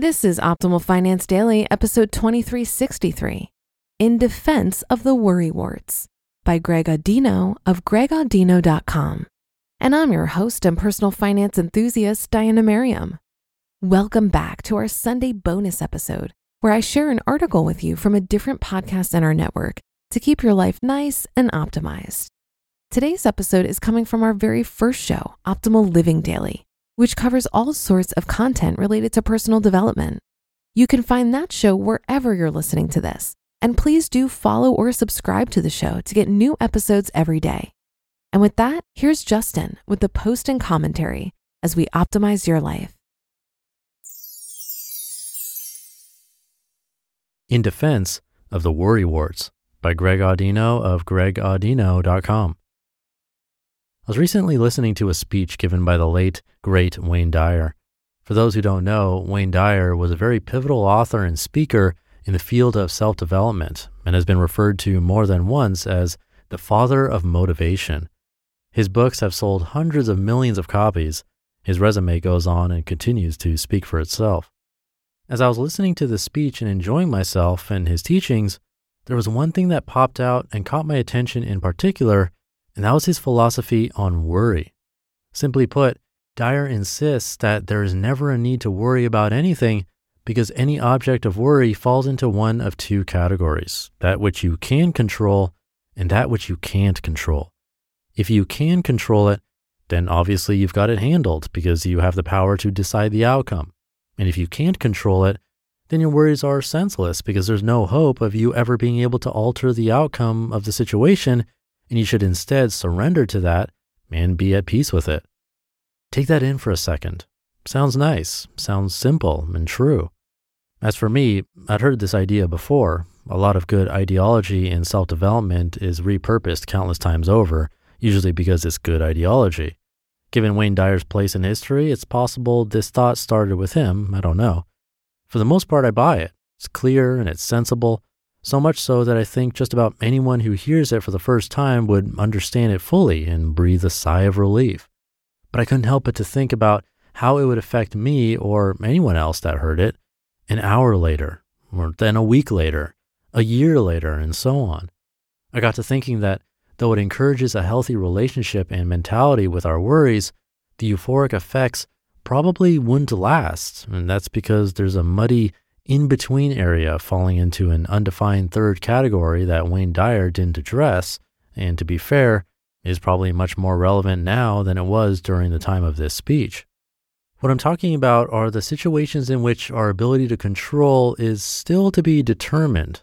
This is Optimal Finance Daily, episode 2363 In Defense of the Worrywarts by Greg Audino of gregaudino.com. And I'm your host and personal finance enthusiast, Diania Merriam. Welcome back to our Sunday bonus episode, where I share an article with you from a different podcast in our network to keep your life nice and optimized. Today's episode is coming from our very first show, Optimal Living Daily which covers all sorts of content related to personal development. You can find that show wherever you're listening to this. And please do follow or subscribe to the show to get new episodes every day. And with that, here's Justin with the post and commentary as we optimize your life. In Defense of the Worry Warts by Greg Audino of gregaudino.com. I was recently listening to a speech given by the late, great Wayne Dyer. For those who don't know, Wayne Dyer was a very pivotal author and speaker in the field of self development and has been referred to more than once as the father of motivation. His books have sold hundreds of millions of copies. His resume goes on and continues to speak for itself. As I was listening to the speech and enjoying myself and his teachings, there was one thing that popped out and caught my attention in particular and that was his philosophy on worry. Simply put, Dyer insists that there is never a need to worry about anything because any object of worry falls into one of two categories that which you can control and that which you can't control. If you can control it, then obviously you've got it handled because you have the power to decide the outcome. And if you can't control it, then your worries are senseless because there's no hope of you ever being able to alter the outcome of the situation and you should instead surrender to that and be at peace with it. Take that in for a second. Sounds nice, sounds simple and true. As for me, I'd heard this idea before. A lot of good ideology in self development is repurposed countless times over, usually because it's good ideology. Given Wayne Dyer's place in history, it's possible this thought started with him. I don't know. For the most part, I buy it. It's clear and it's sensible, so much so that I think just about anyone who hears it for the first time would understand it fully and breathe a sigh of relief. But I couldn't help but to think about how it would affect me or anyone else that heard it an hour later, or then a week later, a year later, and so on. I got to thinking that though it encourages a healthy relationship and mentality with our worries, the euphoric effects probably wouldn't last. And that's because there's a muddy in between area falling into an undefined third category that Wayne Dyer didn't address, and to be fair, is probably much more relevant now than it was during the time of this speech. What I'm talking about are the situations in which our ability to control is still to be determined.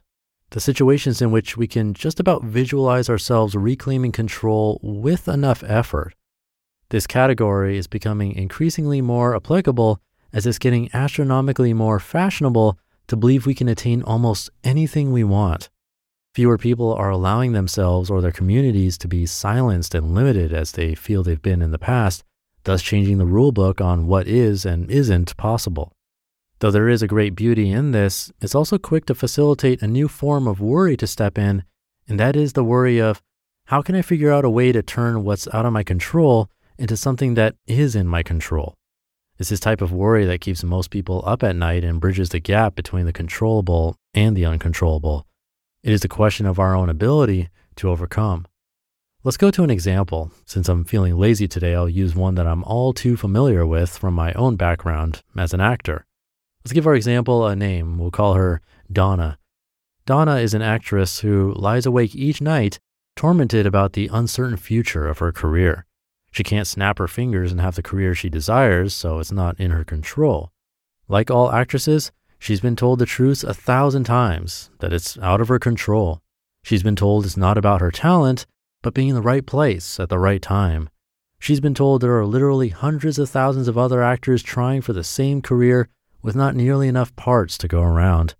The situations in which we can just about visualize ourselves reclaiming control with enough effort. This category is becoming increasingly more applicable as it's getting astronomically more fashionable to believe we can attain almost anything we want. Fewer people are allowing themselves or their communities to be silenced and limited as they feel they've been in the past, thus changing the rulebook on what is and isn't possible. Though there is a great beauty in this, it's also quick to facilitate a new form of worry to step in, and that is the worry of how can I figure out a way to turn what's out of my control into something that is in my control? It's this type of worry that keeps most people up at night and bridges the gap between the controllable and the uncontrollable. It is a question of our own ability to overcome. Let's go to an example. Since I'm feeling lazy today, I'll use one that I'm all too familiar with from my own background as an actor. Let's give our example a name. We'll call her Donna. Donna is an actress who lies awake each night, tormented about the uncertain future of her career. She can't snap her fingers and have the career she desires, so it's not in her control. Like all actresses, she's been told the truth a thousand times that it's out of her control. She's been told it's not about her talent, but being in the right place at the right time. She's been told there are literally hundreds of thousands of other actors trying for the same career with not nearly enough parts to go around.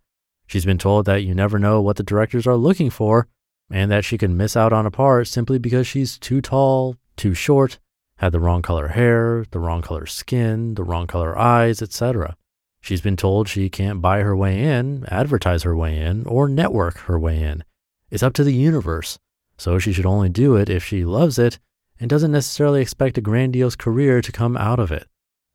She's been told that you never know what the directors are looking for and that she can miss out on a part simply because she's too tall, too short, had the wrong color hair, the wrong color skin, the wrong color eyes, etc. She's been told she can't buy her way in, advertise her way in, or network her way in. It's up to the universe so she should only do it if she loves it and doesn't necessarily expect a grandiose career to come out of it.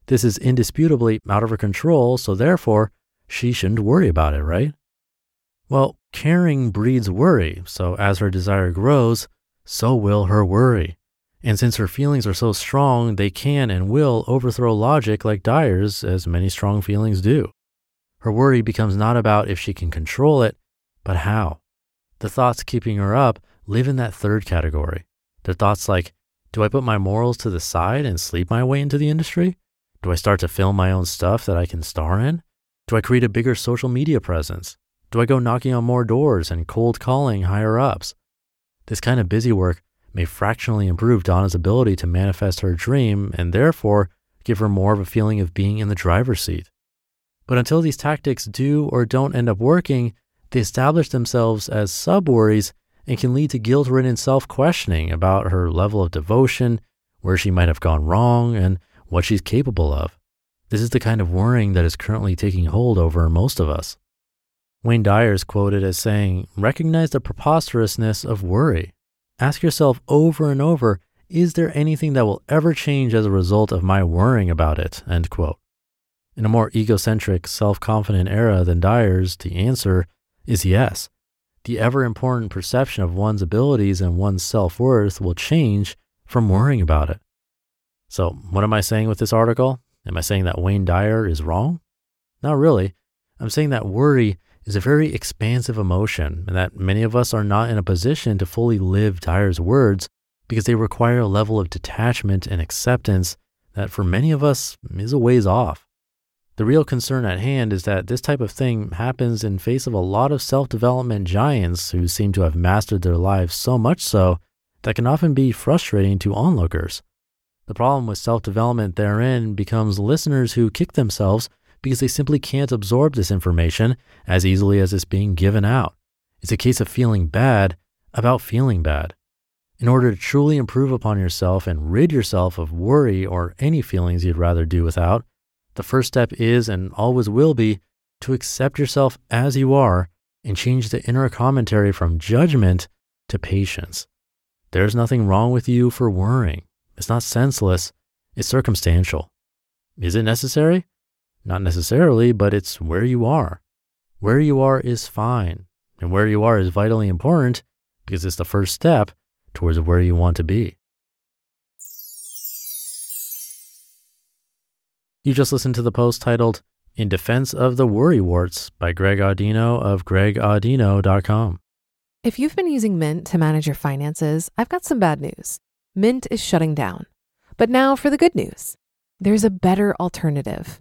This is indisputably out of her control, so therefore, she shouldn't worry about it, right? Well, caring breeds worry, so as her desire grows, so will her worry. And since her feelings are so strong, they can and will overthrow logic like Dyer's, as many strong feelings do. Her worry becomes not about if she can control it, but how. The thoughts keeping her up live in that third category. They're thoughts like, do I put my morals to the side and sleep my way into the industry? Do I start to film my own stuff that I can star in? Do I create a bigger social media presence? Do I go knocking on more doors and cold calling higher ups? This kind of busy work may fractionally improve Donna's ability to manifest her dream and therefore give her more of a feeling of being in the driver's seat. But until these tactics do or don't end up working, they establish themselves as sub worries and can lead to guilt ridden self questioning about her level of devotion, where she might have gone wrong, and what she's capable of. This is the kind of worrying that is currently taking hold over most of us. Wayne Dyer is quoted as saying, Recognize the preposterousness of worry. Ask yourself over and over, is there anything that will ever change as a result of my worrying about it? End quote. In a more egocentric, self confident era than Dyer's, the answer is yes the ever important perception of one's abilities and one's self worth will change from worrying about it. So, what am I saying with this article? Am I saying that Wayne Dyer is wrong? Not really. I'm saying that worry is a very expansive emotion and that many of us are not in a position to fully live Dyer's words because they require a level of detachment and acceptance that for many of us is a ways off. The real concern at hand is that this type of thing happens in face of a lot of self-development giants who seem to have mastered their lives so much so that can often be frustrating to onlookers. The problem with self-development therein becomes listeners who kick themselves because they simply can't absorb this information as easily as it's being given out. It's a case of feeling bad about feeling bad. In order to truly improve upon yourself and rid yourself of worry or any feelings you'd rather do without, the first step is and always will be to accept yourself as you are and change the inner commentary from judgment to patience. There's nothing wrong with you for worrying. It's not senseless, it's circumstantial. Is it necessary? Not necessarily, but it's where you are. Where you are is fine, and where you are is vitally important because it's the first step towards where you want to be. You just listened to the post titled In Defense of the Worry Warts by Greg Audino of gregaudino.com. If you've been using Mint to manage your finances, I've got some bad news. Mint is shutting down. But now for the good news there's a better alternative.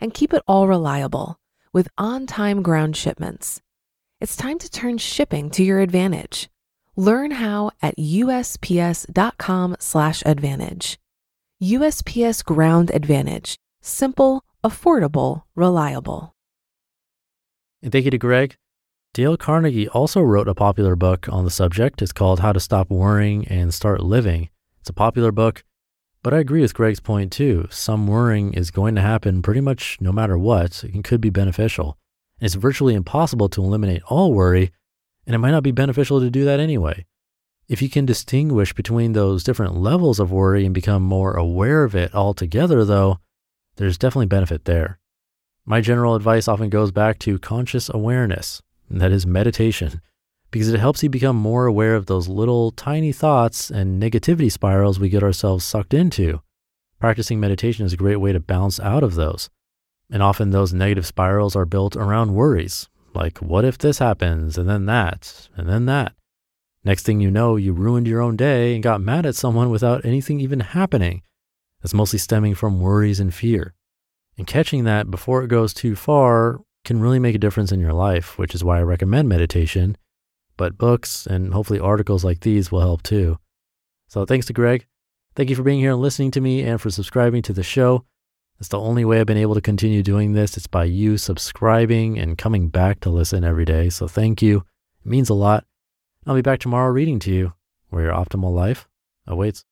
And keep it all reliable with on time ground shipments. It's time to turn shipping to your advantage. Learn how at USPS.com/slash advantage. USPS Ground Advantage. Simple, affordable, reliable. And thank you to Greg. Dale Carnegie also wrote a popular book on the subject. It's called How to Stop Worrying and Start Living. It's a popular book, but I agree with Greg's point too. Some worrying is going to happen pretty much no matter what and could be beneficial. And it's virtually impossible to eliminate all worry, and it might not be beneficial to do that anyway. If you can distinguish between those different levels of worry and become more aware of it altogether, though, there's definitely benefit there. My general advice often goes back to conscious awareness, and that is meditation, because it helps you become more aware of those little tiny thoughts and negativity spirals we get ourselves sucked into. Practicing meditation is a great way to bounce out of those. And often those negative spirals are built around worries, like what if this happens, and then that, and then that. Next thing you know, you ruined your own day and got mad at someone without anything even happening. That's mostly stemming from worries and fear. And catching that before it goes too far can really make a difference in your life, which is why I recommend meditation. But books and hopefully articles like these will help too. So thanks to Greg. Thank you for being here and listening to me and for subscribing to the show. It's the only way I've been able to continue doing this. It's by you subscribing and coming back to listen every day. So thank you. It means a lot. I'll be back tomorrow reading to you where your optimal life awaits.